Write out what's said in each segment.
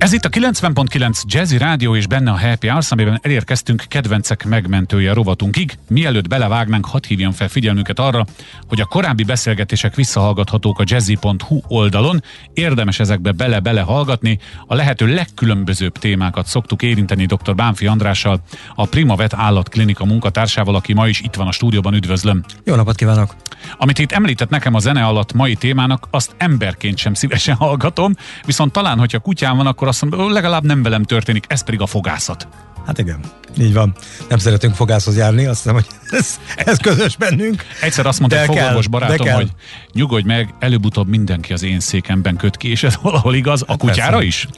Ez itt a 90.9 Jazzy Rádió és benne a Happy Hours, amiben elérkeztünk kedvencek megmentője rovatunkig. Mielőtt belevágnánk, hadd hívjam fel figyelmünket arra, hogy a korábbi beszélgetések visszahallgathatók a jazzy.hu oldalon. Érdemes ezekbe bele-bele hallgatni. A lehető legkülönbözőbb témákat szoktuk érinteni dr. Bánfi Andrással, a Primavet állatklinika munkatársával, aki ma is itt van a stúdióban. Üdvözlöm! Jó napot kívánok! Amit itt említett nekem a zene alatt mai témának, azt emberként sem szívesen hallgatom, viszont talán, hogyha kutyám van, akkor azt mondom, legalább nem velem történik, ez pedig a fogászat. Hát igen, így van. Nem szeretünk fogászhoz járni, azt hiszem, hogy ez, ez közös bennünk. Egyszer azt mondta egy fogorvos barátom, hogy nyugodj meg, előbb-utóbb mindenki az én székemben köt ki, és ez valahol igaz, a hát kutyára persze. is?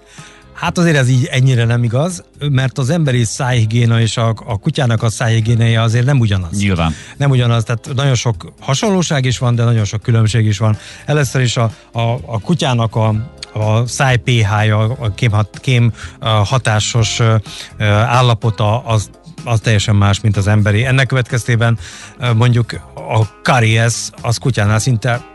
Hát azért ez így ennyire nem igaz, mert az emberi szájhigiéna és a, a kutyának a szájhigiénéje azért nem ugyanaz. Nyilván. Nem ugyanaz, tehát nagyon sok hasonlóság is van, de nagyon sok különbség is van. Először is a, a, a kutyának a, a száj pH-ja, a kém, kém hatásos állapota az az teljesen más, mint az emberi. Ennek következtében mondjuk a karies az kutyánál szinte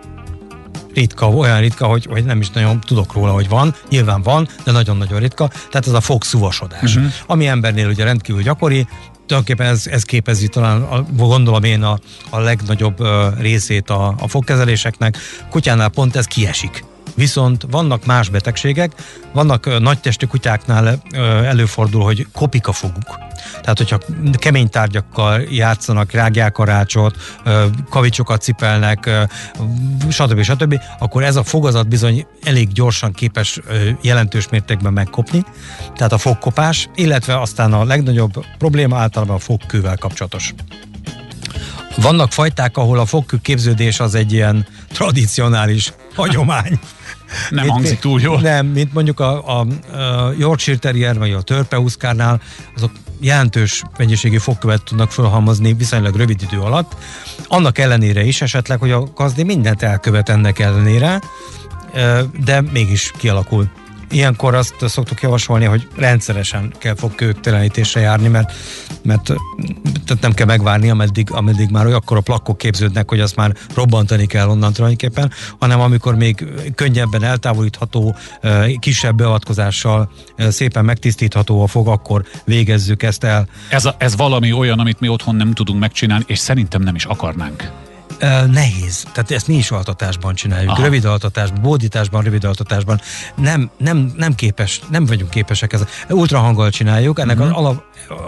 ritka, olyan ritka, hogy, hogy nem is nagyon tudok róla, hogy van. Nyilván van, de nagyon-nagyon ritka. Tehát ez a fogszúvasodás. Uh-huh. Ami embernél ugye rendkívül gyakori, tulajdonképpen ez, ez képezi talán, a, gondolom én a, a legnagyobb részét a, a fogkezeléseknek. Kutyánál pont ez kiesik Viszont vannak más betegségek, vannak nagy testű kutyáknál előfordul, hogy kopik a foguk. Tehát, hogyha kemény tárgyakkal játszanak, rágják a rácsot, kavicsokat cipelnek, stb. stb., akkor ez a fogazat bizony elég gyorsan képes jelentős mértékben megkopni, tehát a fogkopás, illetve aztán a legnagyobb probléma általában a fogkővel kapcsolatos. Vannak fajták, ahol a fogkő képződés az egy ilyen tradicionális hagyomány. Nem mint, hangzik túl jól. Nem, mint mondjuk a, a, a Yorkshire Terrier vagy a törpeuszkárnál, azok jelentős mennyiségű fogkövet tudnak felhalmozni viszonylag rövid idő alatt. Annak ellenére is esetleg, hogy a gazdi mindent elkövet ennek ellenére, de mégis kialakul ilyenkor azt szoktuk javasolni, hogy rendszeresen kell fogkőtelenítésre járni, mert, mert tehát nem kell megvárni, ameddig, ameddig már akkor a plakkok képződnek, hogy azt már robbantani kell onnan tulajdonképpen, hanem amikor még könnyebben eltávolítható, kisebb beavatkozással szépen megtisztítható a fog, akkor végezzük ezt el. Ez, a, ez valami olyan, amit mi otthon nem tudunk megcsinálni, és szerintem nem is akarnánk. Nehéz. Tehát ezt mi is altatásban csináljuk. Aha. Rövid altatásban, bódításban, rövid altatásban. Nem, nem, nem képes, nem vagyunk képesek ez. Ultrahanggal csináljuk. Ennek uh-huh. alap,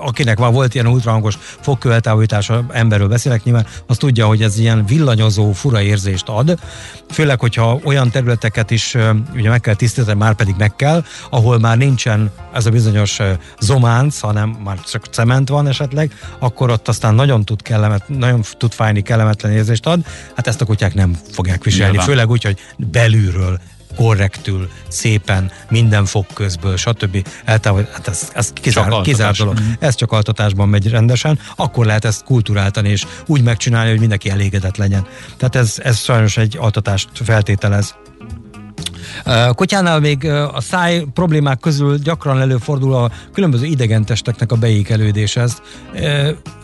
akinek van volt ilyen ultrahangos fogköveltávolítása, emberről beszélek nyilván, az tudja, hogy ez ilyen villanyozó, fura érzést ad. Főleg, hogyha olyan területeket is ugye meg kell tisztítani, már pedig meg kell, ahol már nincsen ez a bizonyos zománc, hanem már csak cement van esetleg, akkor ott aztán nagyon tud kellemet, nagyon tud fájni kellemetlen érzést ad. Hát ezt a kutyák nem fogják viselni, Nyilván. főleg úgy, hogy belülről korrektül, szépen, minden fog közből, stb. Eltávol, hát ez, ez kizár, kizár dolog. Mm. Ez csak altatásban megy rendesen, akkor lehet ezt kulturáltani, és úgy megcsinálni, hogy mindenki elégedett legyen. Tehát ez, ez sajnos egy altatást feltételez. A kutyánál még a száj problémák közül gyakran előfordul a különböző idegentesteknek a beékelődés. Ez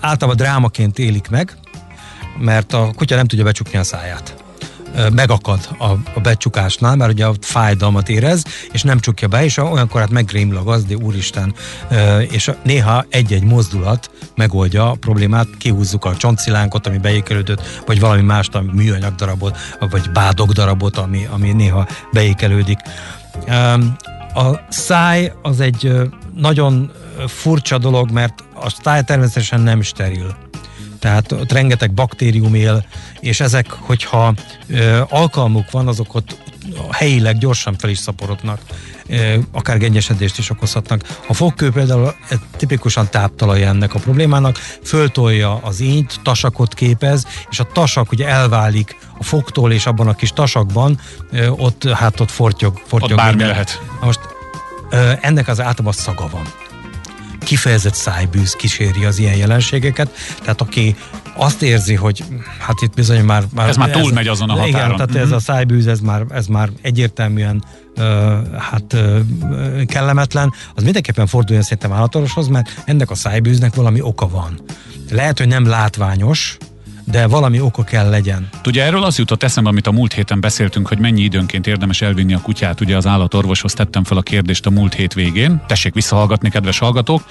általában drámaként élik meg, mert a kutya nem tudja becsukni a száját megakad a, a becsukásnál, mert ugye a fájdalmat érez, és nem csukja be, és olyankor hát megrémül a gazdi, úristen, és néha egy-egy mozdulat megoldja a problémát, kihúzzuk a csontcilánkot, ami beékelődött, vagy valami mást, ami műanyag darabot, vagy bádog darabot, ami, ami néha beékelődik. A száj az egy nagyon furcsa dolog, mert a száj természetesen nem steril tehát ott rengeteg baktérium él, és ezek, hogyha ö, alkalmuk van, azok ott helyileg gyorsan fel is szaporodnak, ö, akár gennyesedést is okozhatnak. A fogkő például tipikusan táptalaj ennek a problémának, föltolja az ínyt, tasakot képez, és a tasak ugye elválik a fogtól, és abban a kis tasakban ö, ott hát ott fortyog. fortyog ott bármi lehet. Most ö, ennek az általában szaga van kifejezett szájbűz kíséri az ilyen jelenségeket, tehát aki azt érzi, hogy hát itt bizony már... már ez már túlmegy azon a határon. Igen, tehát mm-hmm. ez a szájbűz, ez már, ez már egyértelműen hát kellemetlen, az mindenképpen forduljon szerintem állatorvoshoz, mert ennek a szájbűznek valami oka van. Lehet, hogy nem látványos, de valami oka kell legyen. Ugye erről az jutott eszembe, amit a múlt héten beszéltünk, hogy mennyi időnként érdemes elvinni a kutyát. Ugye az állatorvoshoz tettem fel a kérdést a múlt hét végén. Tessék visszahallgatni, kedves hallgatók.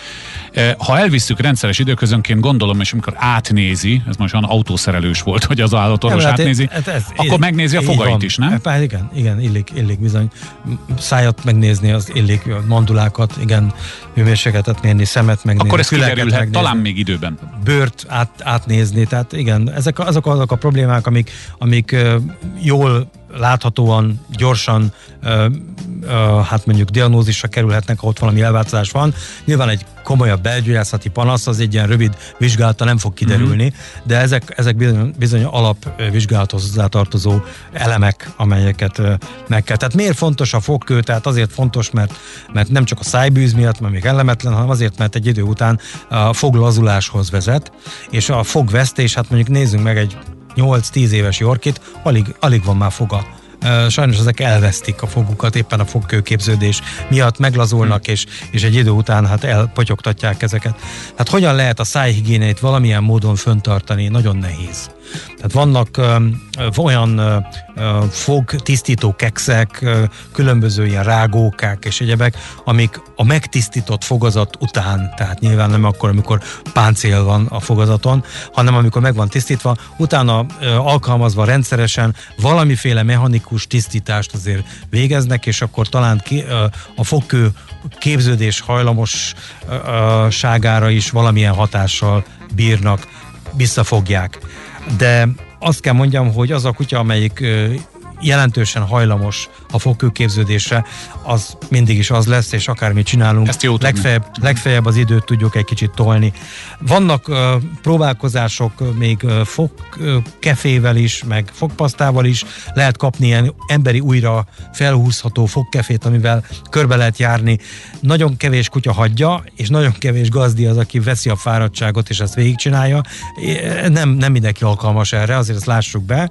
E, ha elvisszük rendszeres időközönként, gondolom, és amikor átnézi, ez most olyan autószerelős volt, hogy az állatorvos Nem, hát átnézi, ez- ez- akkor megnézi a fogait van. is, nem? Hát igen, igen, illik, illik bizony. Szájat megnézni, az illik, mandulákat, igen, hőmérsékletet mérni, szemet megnézni, Akkor ez kiderülhet talán még időben. bőrt át, átnézni, tehát igen, ezek azok azok a problémák, amik, amik jól láthatóan, gyorsan ö, ö, hát mondjuk diagnózisra kerülhetnek, ha ott valami elváltozás van. Nyilván egy komolyabb belgyógyászati panasz az egy ilyen rövid vizsgálata nem fog kiderülni, de ezek, ezek bizony, bizony alapvizsgálathoz hozzátartozó elemek, amelyeket meg kell. Tehát miért fontos a fogkő? Tehát azért fontos, mert, mert nem csak a szájbűz miatt, mert még kellemetlen, hanem azért, mert egy idő után a foglazuláshoz vezet, és a fogvesztés, hát mondjuk nézzünk meg egy 8-10 éves Yorkit, alig, alig van már foga. Sajnos ezek elvesztik a fogukat, éppen a fogkőképződés miatt meglazulnak, és, és egy idő után hát elpotyogtatják ezeket. Hát hogyan lehet a szájhigiénét valamilyen módon föntartani? Nagyon nehéz. Tehát vannak olyan ö, fogtisztító kekszek, különböző ilyen rágókák és egyebek, amik a megtisztított fogazat után, tehát nyilván nem akkor, amikor páncél van a fogazaton, hanem amikor meg van tisztítva, utána alkalmazva rendszeresen valamiféle mechanikus tisztítást azért végeznek, és akkor talán ki, a fogkő képződés hajlamosságára is valamilyen hatással bírnak, visszafogják. De azt kell mondjam, hogy az a kutya, amelyik jelentősen hajlamos a fogkőképződésre, az mindig is az lesz, és akármit csinálunk, Ezt jó legfeljebb, legfeljebb az időt tudjuk egy kicsit tolni. Vannak uh, próbálkozások még uh, fogkefével is, meg fogpasztával is, lehet kapni ilyen emberi újra felhúzható fogkefét, amivel körbe lehet járni. Nagyon kevés kutya hagyja, és nagyon kevés gazdi az, aki veszi a fáradtságot, és ezt végigcsinálja. Nem, nem mindenki alkalmas erre, azért ezt lássuk be.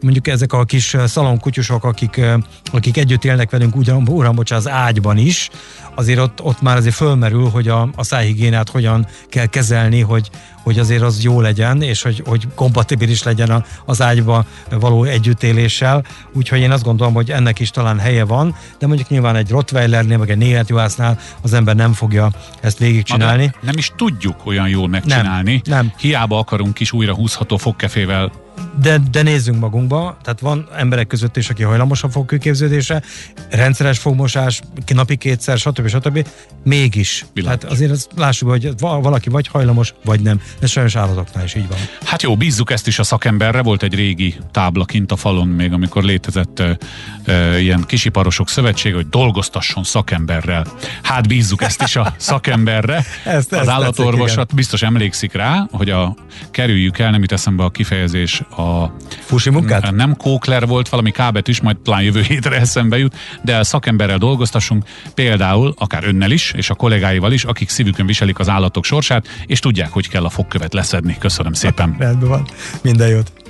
Mondjuk ezek a kis szalonkutyusok, akik, ö, akik együtt élnek velünk ugyan, uram, bocsánat, az ágyban is, azért ott, ott már azért fölmerül, hogy a, a szájhigiénát hogyan kell kezelni, hogy, hogy azért az jó legyen, és hogy, hogy kompatibilis legyen a, az ágyba való együttéléssel. Úgyhogy én azt gondolom, hogy ennek is talán helye van, de mondjuk nyilván egy Rottweilernél, meg egy németjuhásznál az ember nem fogja ezt végigcsinálni. De Nem is tudjuk olyan jól megcsinálni. nem. Hiába akarunk kis újra húzható fogkefével De, de nézzünk magunkba, tehát van emberek között is, aki hajlamos a fogkőképződésre, rendszeres fogmosás, napi kétszer, stb. stb. Mégis. Világos. Tehát azért azt lássuk, hogy va- valaki vagy hajlamos, vagy nem. Ez sajnos állatoknál is így van. Hát jó, bízzuk ezt is a szakemberre. Volt egy régi tábla kint a falon, még amikor létezett ö, ö, ilyen kisiparosok szövetség, hogy dolgoztasson szakemberrel. Hát bízzuk ezt is a szakemberre. Ezt- az ezt állatorvosat tetszik, biztos emlékszik rá, hogy a kerüljük el, nem jut eszembe a kifejezés, a Fusi munkát? nem Kókler volt, valami kábet is, majd talán jövő hétre eszembe jut, de a szakemberrel dolgoztassunk, például akár önnel is, és a kollégáival is, akik szívükön viselik az állatok sorsát, és tudják, hogy kell a fogkövet leszedni. Köszönöm szépen. Rendben van. Minden jót.